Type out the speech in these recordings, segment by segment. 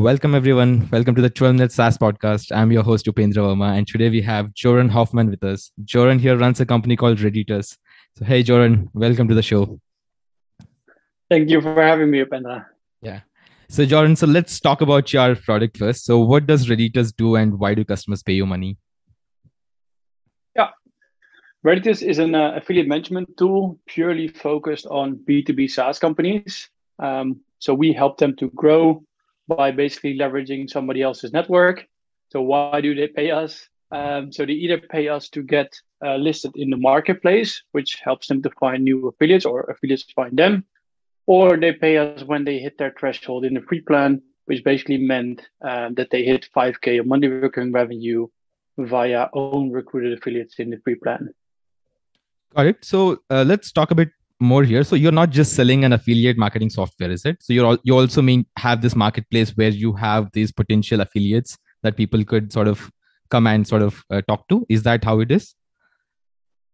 Welcome, everyone. Welcome to the 12 Minute SaaS podcast. I'm your host, Upendra Verma, and today we have Joran Hoffman with us. Joran here runs a company called Reditus. So, hey, Joran, welcome to the show. Thank you for having me, Upendra. Yeah. So, Joran, so let's talk about your product first. So, what does Reditus do, and why do customers pay you money? Yeah, Reditus is an uh, affiliate management tool purely focused on B2B SaaS companies. Um, so we help them to grow by basically leveraging somebody else's network. So why do they pay us? Um, so they either pay us to get uh, listed in the marketplace, which helps them to find new affiliates or affiliates find them, or they pay us when they hit their threshold in the free plan, which basically meant uh, that they hit 5K of monthly recurring revenue via own recruited affiliates in the free plan. Got it. So uh, let's talk a bit more here. So you're not just selling an affiliate marketing software, is it? So you're all, you also mean have this marketplace where you have these potential affiliates that people could sort of come and sort of uh, talk to. Is that how it is?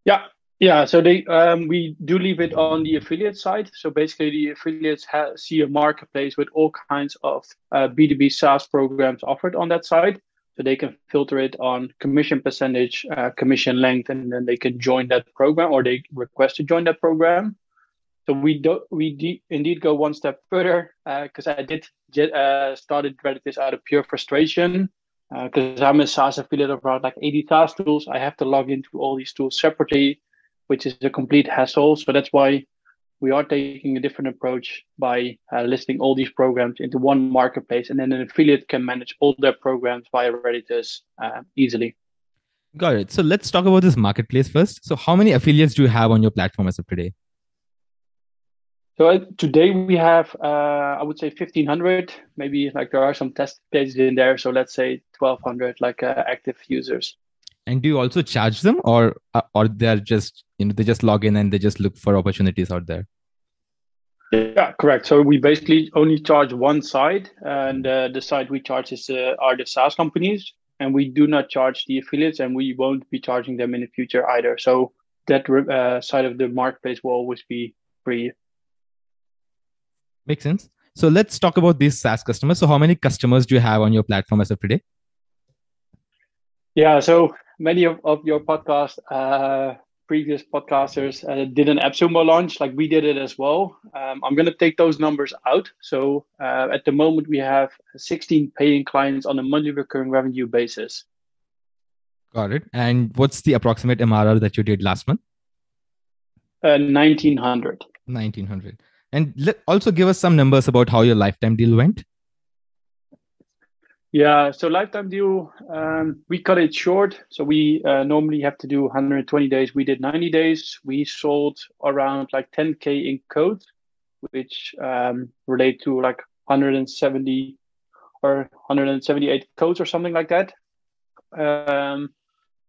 Yeah, yeah. So they um, we do leave it on the affiliate side. So basically, the affiliates see a marketplace with all kinds of uh, B2B SaaS programs offered on that side. So they can filter it on commission percentage, uh, commission length, and then they can join that program or they request to join that program. So we do we de- indeed go one step further because uh, I did uh, started Reditus out of pure frustration because uh, I'm a SaaS affiliate of around like 80 SaaS tools. I have to log into all these tools separately, which is a complete hassle. So that's why we are taking a different approach by uh, listing all these programs into one marketplace, and then an affiliate can manage all their programs via Reditus uh, easily. Got it. So let's talk about this marketplace first. So, how many affiliates do you have on your platform as of today? So uh, today we have, uh, I would say, fifteen hundred. Maybe like there are some test cases in there. So let's say twelve hundred, like uh, active users. And do you also charge them, or uh, or they're just you know they just log in and they just look for opportunities out there? Yeah, correct. So we basically only charge one side, and uh, the side we charge is uh, are the SaaS companies, and we do not charge the affiliates, and we won't be charging them in the future either. So that uh, side of the marketplace will always be free. Makes sense. So let's talk about these SaaS customers. So how many customers do you have on your platform as of today? Yeah, so many of, of your podcast uh, previous podcasters uh, did an AppSumo launch like we did it as well. Um, i'm going to take those numbers out. So uh, at the moment we have 16 paying clients on a monthly recurring revenue basis. Got it. And what's the approximate mrr that you did last month? Uh, 1900 1900 and let, also give us some numbers about how your lifetime deal went yeah, so lifetime deal, um, we cut it short. So we uh, normally have to do 120 days. We did 90 days. We sold around like 10k in code, which um, relate to like 170 or 178 codes or something like that. Um,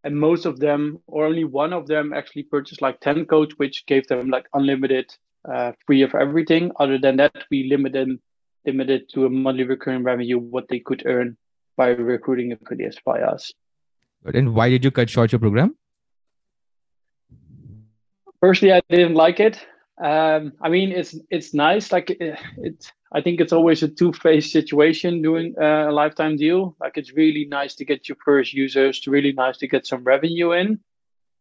and most of them, or only one of them, actually purchased like 10 codes, which gave them like unlimited, uh, free of everything. Other than that, we limited limited to a monthly recurring revenue, what they could earn by recruiting affiliates by us. And why did you cut short your program? Personally, I didn't like it. Um, I mean, it's it's nice. Like it, it's, I think it's always a two-faced situation doing a lifetime deal. Like it's really nice to get your first users, to really nice to get some revenue in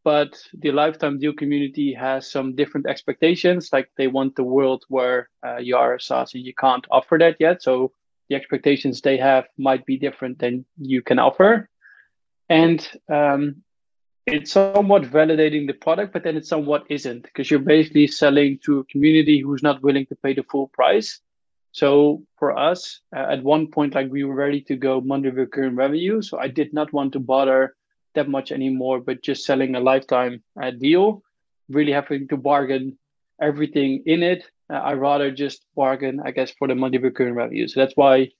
but the lifetime deal community has some different expectations. Like they want the world where uh, you are a SaaS and you can't offer that yet. So the expectations they have might be different than you can offer. And um, it's somewhat validating the product, but then it somewhat isn't because you're basically selling to a community who's not willing to pay the full price. So for us, uh, at one point, like we were ready to go monthly recurring revenue. So I did not want to bother that much anymore, but just selling a lifetime uh, deal, really having to bargain everything in it. Uh, I rather just bargain, I guess, for the monthly recurring revenue. So that's why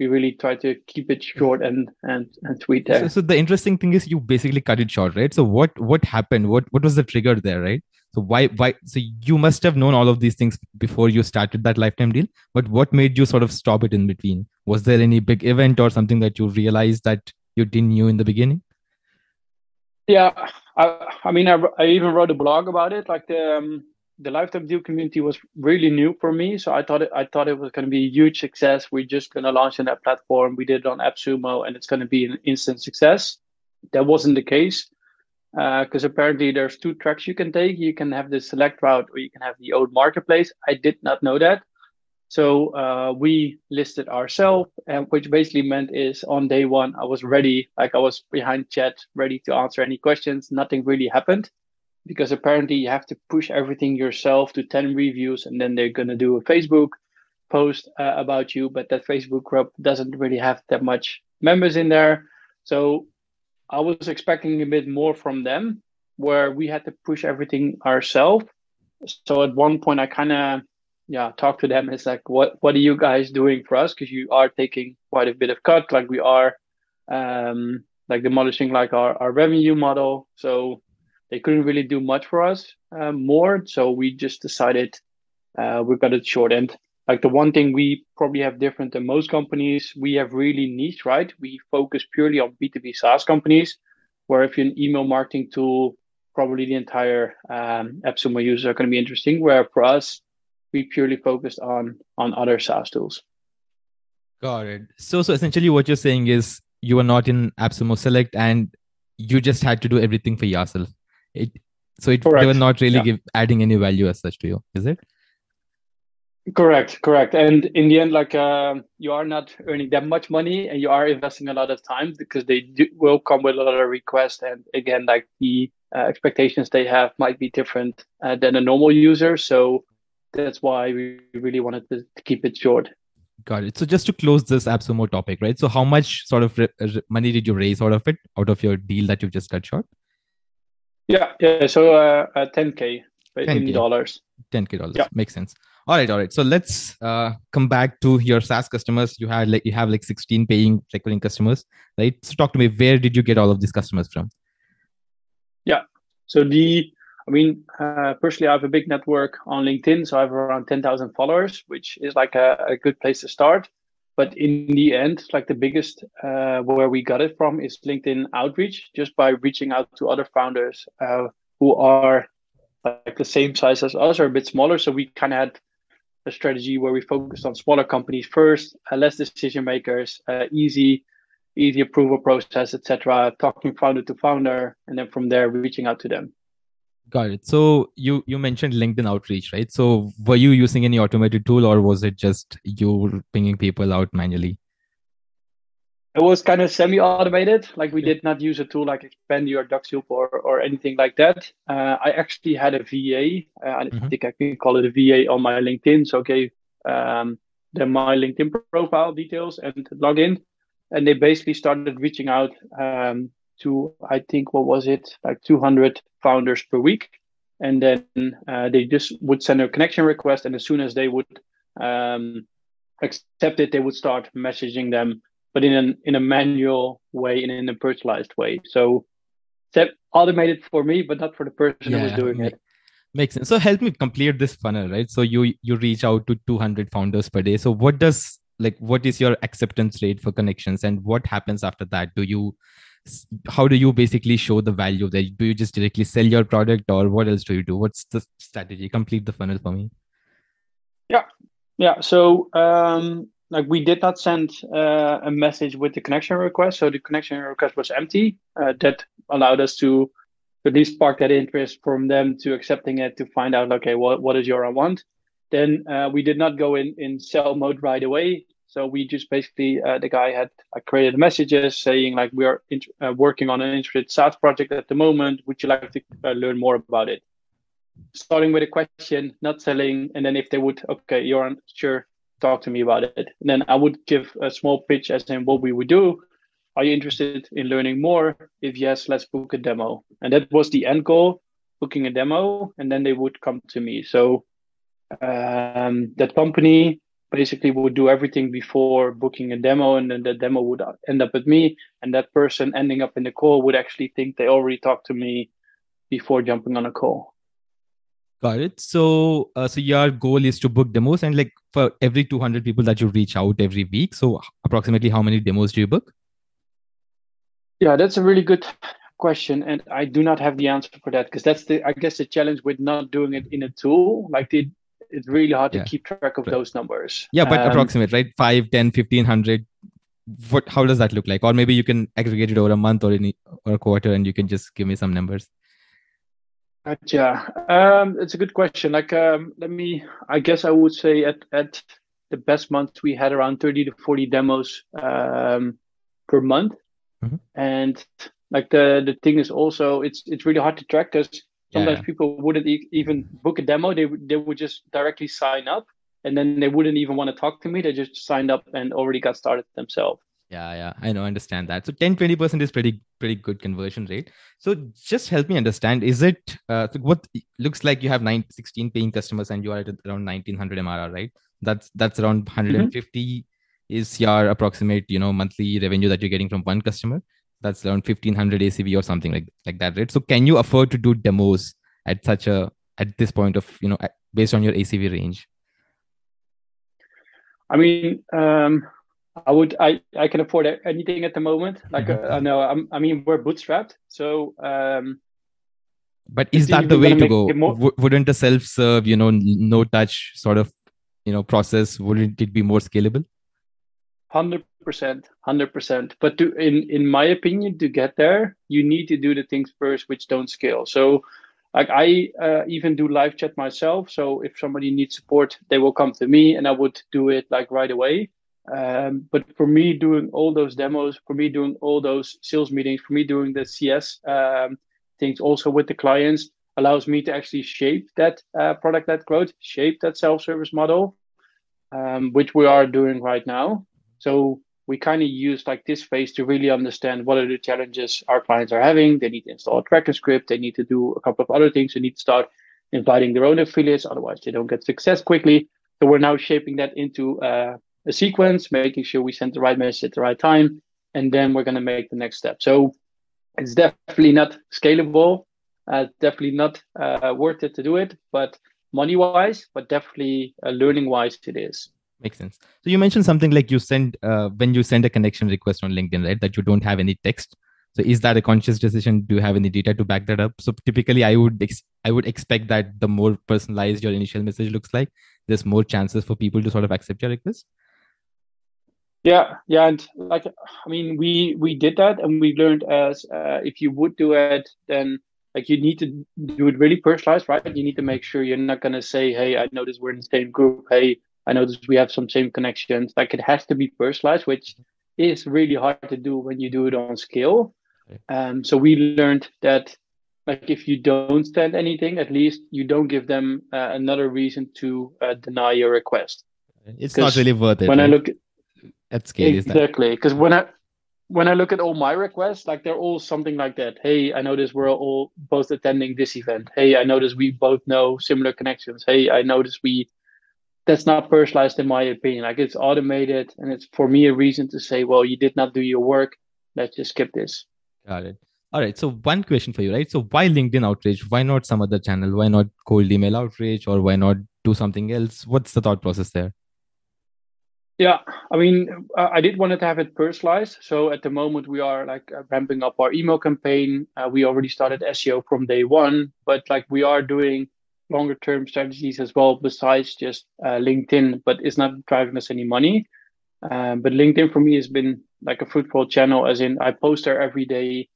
we really try to keep it short and and and sweet there. So, so the interesting thing is you basically cut it short, right? So what what happened? What what was the trigger there, right? So why why so you must have known all of these things before you started that lifetime deal, but what made you sort of stop it in between? Was there any big event or something that you realized that you didn't knew in the beginning? Yeah, I, I mean, I, I even wrote a blog about it. Like the um, the lifetime deal community was really new for me. So I thought it, I thought it was going to be a huge success. We're just going to launch on that platform. We did it on AppSumo, and it's going to be an instant success. That wasn't the case because uh, apparently there's two tracks you can take. You can have the select route, or you can have the old marketplace. I did not know that. So uh, we listed ourselves, and which basically meant is on day one I was ready, like I was behind chat, ready to answer any questions. Nothing really happened because apparently you have to push everything yourself to 10 reviews and then they're going to do a facebook post uh, about you but that facebook group doesn't really have that much members in there so i was expecting a bit more from them where we had to push everything ourselves so at one point i kind of yeah talk to them it's like what what are you guys doing for us because you are taking quite a bit of cut like we are um like demolishing like our, our revenue model so they couldn't really do much for us uh, more. So we just decided uh, we've got a short end. Like the one thing we probably have different than most companies, we have really niche, right? We focus purely on B2B SaaS companies, where if you're an email marketing tool, probably the entire um, AppSumo users are going to be interesting. Where for us, we purely focused on on other SaaS tools. Got it. So so essentially, what you're saying is you are not in AppSumo Select, and you just had to do everything for yourself it so it correct. they were not really yeah. give, adding any value as such to you is it correct correct and in the end like uh, you are not earning that much money and you are investing a lot of time because they do, will come with a lot of requests and again like the uh, expectations they have might be different uh, than a normal user so that's why we really wanted to, keep it short Got it. So just to close this AppSumo topic, right? So how much sort of re- money did you raise out of it, out of your deal that you've just cut short? Yeah, yeah. So uh, uh 10k, 10K. in dollars. 10k dollars. Yeah. Makes sense. All right, all right. So let's uh, come back to your SaaS customers. You had like you have like 16 paying recurring customers, right? So talk to me. Where did you get all of these customers from? Yeah. So the I mean, uh, personally, I have a big network on LinkedIn, so I have around 10,000 followers, which is like a, a, good place to start. But in the end, like the biggest uh, where we got it from is LinkedIn outreach, just by reaching out to other founders uh, who are like the same size as us or a bit smaller. So we kind of had a strategy where we focused on smaller companies first, uh, less decision makers, uh, easy, easy approval process, etc. Talking founder to founder, and then from there reaching out to them. Got it. So you you mentioned LinkedIn outreach, right? So were you using any automated tool, or was it just you pinging people out manually? It was kind of semi-automated. Like we did not use a tool like Expandi or Dux-Soup or or anything like that. Uh, I actually had a VA. Uh, I mm-hmm. think I can call it a VA on my LinkedIn. So gave um, them my LinkedIn profile details and login, and they basically started reaching out um, to I think what was it like 200 founders per week, and then uh, they just would send a connection request, and as soon as they would um, accept it, they would start messaging them, but in an in a manual way and in a personalized way. So that automated for me, but not for the person yeah, who was doing it. Makes sense. So help me complete this funnel, right? So you you reach out to 200 founders per day. So what does like what is your acceptance rate for connections and what happens after that do you how do you basically show the value there do you just directly sell your product or what else do you do? What's the strategy? Complete the funnel for me. Yeah. Yeah. So um like we did not send uh, a message with the connection request. So the connection request was empty uh, that allowed us to at least spark that interest from them to accepting it to find out okay what, what is your want then uh, we did not go in in sell mode right away so we just basically uh, the guy had uh, created messages saying like we are uh, working on an interested SaaS project at the moment. Would you like to uh, learn more about it? Starting with a question, not selling, and then if they would, okay, you're unsure, talk to me about it. And then I would give a small pitch as in what we would do. Are you interested in learning more? If yes, let's book a demo. And that was the end goal, booking a demo, and then they would come to me. So um, that company basically would do everything before booking a demo and then the demo would end up with me and that person ending up in the call would actually think they already talked to me before jumping on a call got it so uh, so your goal is to book demos and like for every 200 people that you reach out every week so approximately how many demos do you book yeah that's a really good question, and I do not have the answer for that because that's the I guess the challenge with not doing it in a tool. Like the, it's really hard to Yeah. keep track of those numbers. Yeah, but Um, approximate, right? 5, 10, 1500. What how does that look like? Or maybe you can aggregate it over a month or any or a quarter and you can just give me some numbers. Gotcha. Um, it's a good question. Like, um, let me. I guess I would say at at the best month we had around thirty to forty demos um, per month, Mhm. and like the the thing is also it's it's really hard to track because Yeah, sometimes yeah. people wouldn't e- even book a demo. They would they would just directly sign up, and then they wouldn't even want to talk to me. They just signed up and already got started themselves. Yeah, yeah, I know, understand that. So 10, 20% is pretty, pretty good conversion rate. So just help me understand, is it uh, what looks like you have nine, 16 paying customers and you are at around 1900 MRR, right? That's that's around 150 is your approximate, you know, monthly revenue that you're getting from one customer. That's around 1500 ACV or something like like that, right? So can you afford to do demos at such a at this point of, you know, based on your ACV range? I mean, um, I would, I, I can afford anything at the moment. Like, Mhm. uh, I know, I'm, I mean, we're bootstrapped, so um, But is that the way gonna go? more- Wou- Wouldn't a self-serve, you know, no touch sort of, you know, process, wouldn't it be more scalable? hundred percent, hundred percent. But to, in in my opinion, to get there, you need to do the things first which don't scale. So, like, I uh, even do live chat myself. So if somebody needs support, they will come to me, and I would do it like right away. Um, but for me, doing all those demos, for me doing all those sales meetings, for me doing the CS um, things also with the clients allows me to actually shape that uh, product that growth, shape that self-service model, um, which we are doing right now. So we kind of use like this phase to really understand what are the challenges our clients are having. They need to install a tracker script. They need to do a couple of other things. They need to start inviting their own affiliates, otherwise they don't get success quickly. So we're now shaping that into uh, a sequence, making sure we send the right message at the right time, and then we're going to make the next step. So it's definitely not scalable. Uh, definitely not uh, worth it to do it, but money wise, but definitely uh, learning wise, it is. Makes sense. So you mentioned something like you send uh, when you send a connection request on LinkedIn, right? That you don't have any text. So is that a conscious decision? Do you have any data to back that up? So typically, I would ex- I would expect that the more personalized your initial message looks like, there's more chances for people to sort of accept your request. Yeah, yeah, and like I mean, we we did that, and we learned as uh, if you would do it, then like you need to do it really personalized, right? You need to make sure you're not gonna say, "Hey, I noticed we're in the same group. Hey, I noticed we have some same connections." Like it has to be personalized, which is really hard to do when you do it on scale. Um, so we learned that like if you don't send anything, at least you don't give them uh, another reason to uh, deny your request. It's not really worth it. when I look at scale, exactly because when i when i look at all my requests like they're all something like that hey i notice we're all both attending this event hey i notice we both know similar connections hey i notice we that's not personalized in my opinion like it's automated and it's for me a reason to say well you did not do your work let's just skip this Got it. All right. So one question for you, right? So why LinkedIn outreach? Why not some other channel? Why not cold email outreach or why not do something else? What's the thought process there? Yeah, I mean, I did want to have it personalized. So at the moment, we are like uh, ramping up our email campaign. Uh, we already started SEO from day one, but like we are doing longer term strategies as well, besides just uh, LinkedIn, but it's not driving us any money. Um, but LinkedIn for me has been like a fruitful channel, as in I post there every day,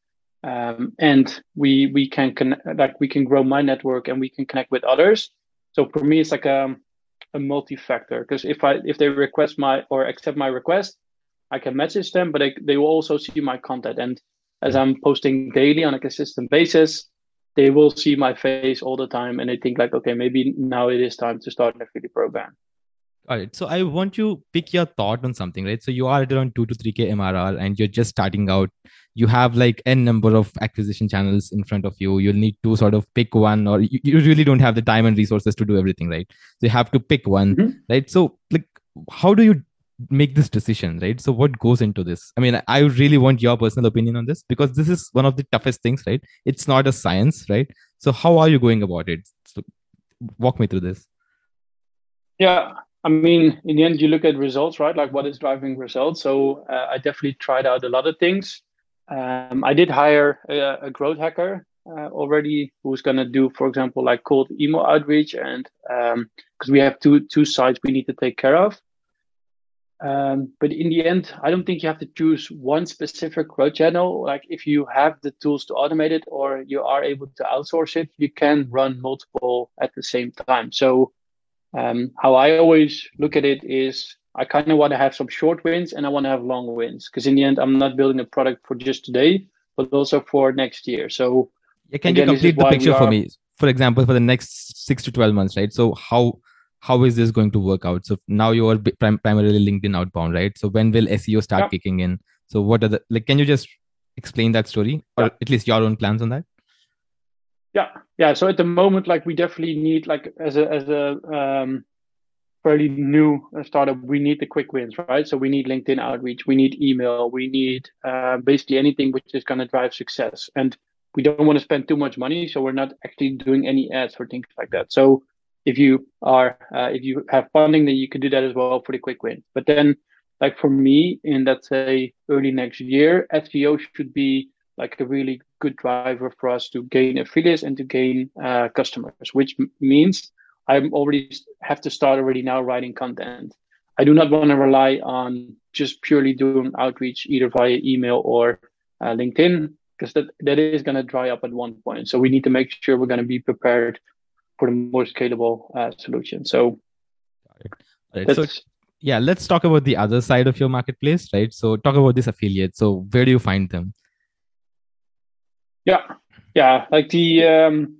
um, and we we can connect, like we can grow my network and we can connect with others. So for me, it's like a a multi-factor because if I if they request my or accept my request, I can message them, but they, they will also see my content. And as I'm posting daily on a consistent basis, they will see my face all the time and they think like, okay, maybe now it is time to start an affiliate program. All right. So I want you pick your thought on something, right? So you are at around two to three K MRR and you're just starting out. You have like n number of acquisition channels in front of you. You'll need to sort of pick one, or you, you really don't have the time and resources to do everything, right? So you have to pick one, Mhm. right? So like how do you make this decision, right? So what goes into this? I mean, I really want your personal opinion on this because this is one of the toughest things, right? It's not a science, right? So how are you going about it? So walk me through this. Yeah, I mean, in the end, you look at results, right? Like what is driving results. So uh, I definitely tried out a lot of things. um, I did hire a, a growth hacker uh, already who's going to do, for example, like cold email outreach, and because um, we have two two sites we need to take care of. Um, but in the end, I don't think you have to choose one specific growth channel. Like if you have the tools to automate it or you are able to outsource it, you can run multiple at the same time. So um, how I always look at it is I kind of want to have some short wins and I want to have long wins because in the end, I'm not building a product for just today, but also for next year. So yeah, can again, you complete the picture are... for me? For example, for the next six to twelve months, right? So how how is this going to work out? So now you are prim- primarily LinkedIn outbound, right? So when will SEO start yeah. kicking in? So what are the like? Can you just explain that story, or yeah. at least your own plans on that? Yeah, yeah. So at the moment, like we definitely need like as a as a um, fairly new startup, we need the quick wins, right? So we need LinkedIn outreach, we need email, we need uh, basically anything which is going to drive success, and we don't want to spend too much money, so we're not actually doing any ads for things like that. So if you are uh, if you have funding then you can do that as well for the quick win. But then like for me in let's say early next year seo should be like a really good driver for us to gain affiliates and to gain uh, customers which means i'm already have to start already now writing content. I do not want to rely on just purely doing outreach either via email or uh, linkedin because that, that is going to dry up at one point. So we need to make sure we're going to be prepared for a more scalable uh, solution. So, right. so yeah, let's talk about the other side of your marketplace, right? So talk about this affiliate. So where do you find them? Yeah, yeah, like the um,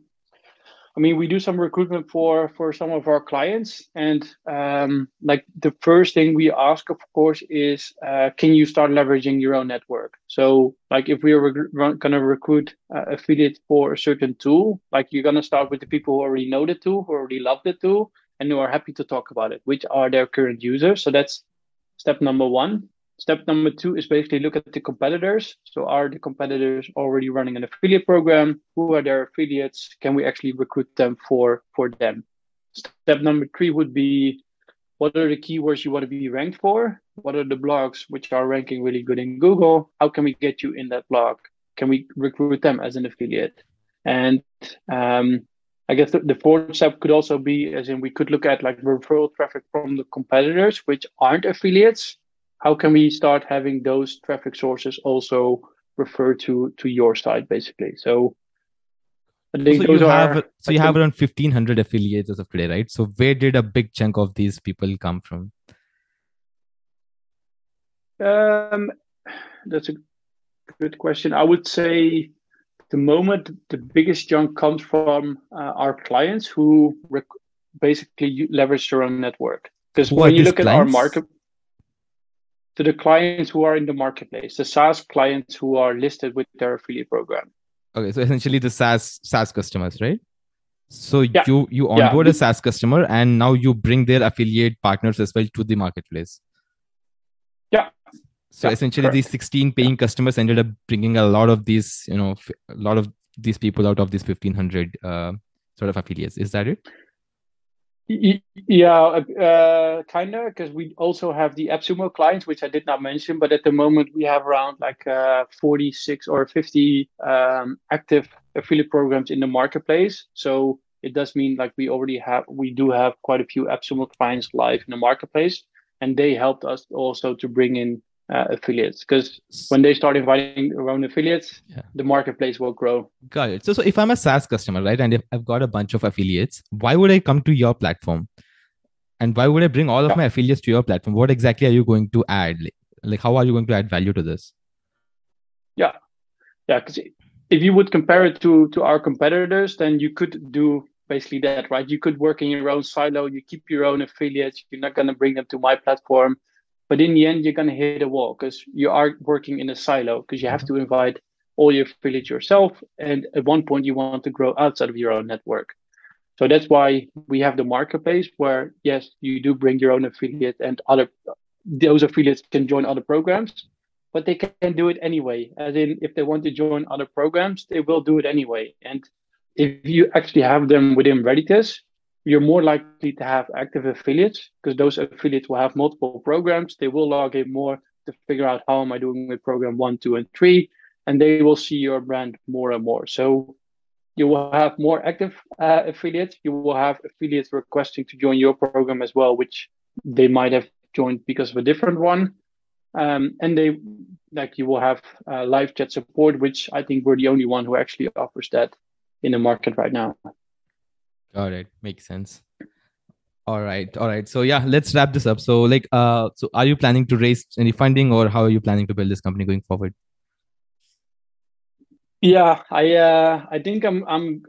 I mean, we do some recruitment for for some of our clients, and um, like the first thing we ask, of course, is uh, can you start leveraging your own network? So, like if we are rec- going to recruit uh, affiliate for a certain tool, like you're going to start with the people who already know the tool, who already love the tool, and who are happy to talk about it, which are their current users. So that's step number one. Step number two is basically look at the competitors. So are the competitors already running an affiliate program? Who are their affiliates? Can we actually recruit them for, for them? Step number three would be what are the keywords you want to be ranked for? What are the blogs which are ranking really good in Google? How can we get you in that blog? Can we recruit them as an affiliate? And um, I guess the, the, fourth step could also be, as in, we could look at like referral traffic from the competitors, which aren't affiliates, how can we start having those traffic sources also refer to to your site basically? So I think so you have so you have around 1500 affiliates as of today right? So where did a big chunk of these people come from? Um that's a good question. I would say the moment the biggest chunk comes from uh, our clients who rec- basically leverage their own network. Because when you look clients? at our market to the clients who are in the marketplace, the SaaS clients who are listed with their affiliate program. Okay, so essentially the SaaS SaaS customers, right? So yeah. you you onboard yeah. a SaaS customer and now you bring their affiliate partners as well to the marketplace. Yeah. So yeah, essentially, correct. these 16 paying customers ended up bringing a lot of these, you know, a lot of these people out of these 1500 uh, sort of affiliates. Is that it? Yeah, uh, kind of, because we also have the AppSumo clients, which I did not mention, but at the moment we have around like uh, 46 or 50 um, active affiliate programs in the marketplace. So it does mean like we already have, we do have quite a few AppSumo clients live in the marketplace, and they helped us also to bring in uh, affiliates. Because when they start inviting around affiliates yeah. the marketplace will grow. Got it. So, so if i'm a saas customer right and if i've got a bunch of affiliates why would i come to your platform? And why would i bring all of yeah. my affiliates to your platform? What exactly are you going to add? Like, like how are you going to add value to this? Yeah. Yeah because if you would compare it to to our competitors then you could do basically that right? You could work in your own silo. You keep your own affiliates. You're not going to bring them to my platform but in the end, you're going to hit a wall because you are working in a silo because you have mm-hmm. to invite all your affiliates yourself. And at one point, you want to grow outside of your own network. So that's why we have the marketplace where, yes, you do bring your own affiliate and other those affiliates can join other programs, but they can do it anyway. As in, if they want to join other programs, they will do it anyway. And if you actually have them within Reditus, you're more likely to have active affiliates because those affiliates will have multiple programs. They will log in more to figure out how am I doing with program one, two, and three. and they will see your brand more and more. So you will have more active uh, affiliates. You will have affiliates requesting to join your program as well, which they might have joined because of a different one. Um, and they like you will have uh, live chat support, which I think we're the only one who actually offers that in the market right now. Got it. Makes sense. All right. All right. So yeah, let's wrap this up. So like, uh, so are you planning to raise any funding, or how are you planning to build this company going forward? Yeah, I uh, I think I'm I'm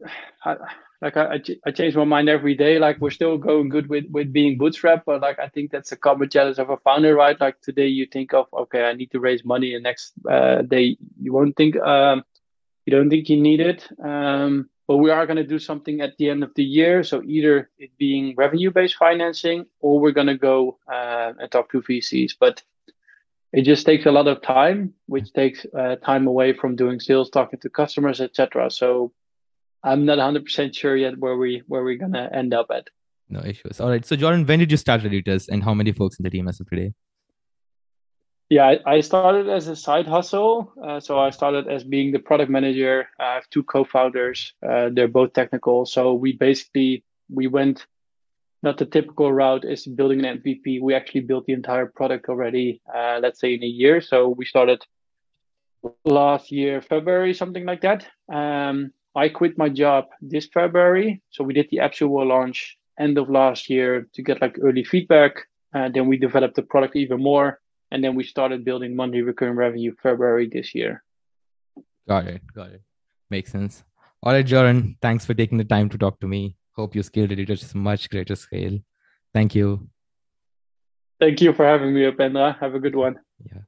I, like I, I change my mind every day. Like we're still going good with with being bootstrap, but like I think that's a common challenge of a founder, right? Like today you think of okay, I need to raise money, and next uh, day you won't think um, you don't think you need it. Um, but we are going to do something at the end of the year. So either it being revenue based financing, or we're going to go uh, and talk to VCs. But it just takes a lot of time, which takes uh, time away from doing sales, talking to customers, etc. So I'm not 100% sure yet where we where we're gonna end up at. No issues. All right. So Jordan, when did you start Reditus, and how many folks in the team as of today? Yeah, I started as a side hustle. Uh, so I started as being the product manager. I have two co-founders. Uh, they're both technical. So we basically we went not the typical route is building an MVP. We actually built the entire product already, uh, let's say in a year. So we started last year, February, something like that. Um, I quit my job this February. So we did the actual launch end of last year to get like early feedback. Uh, then we developed the product even more. And then we started building monthly recurring revenue February this year. Got it. Got it. Makes sense. All right, Jordan, thanks for taking the time to talk to me. Hope you scaled it to a much greater scale. Thank you. Thank you for having me, Upendra. Have a good one. Yeah.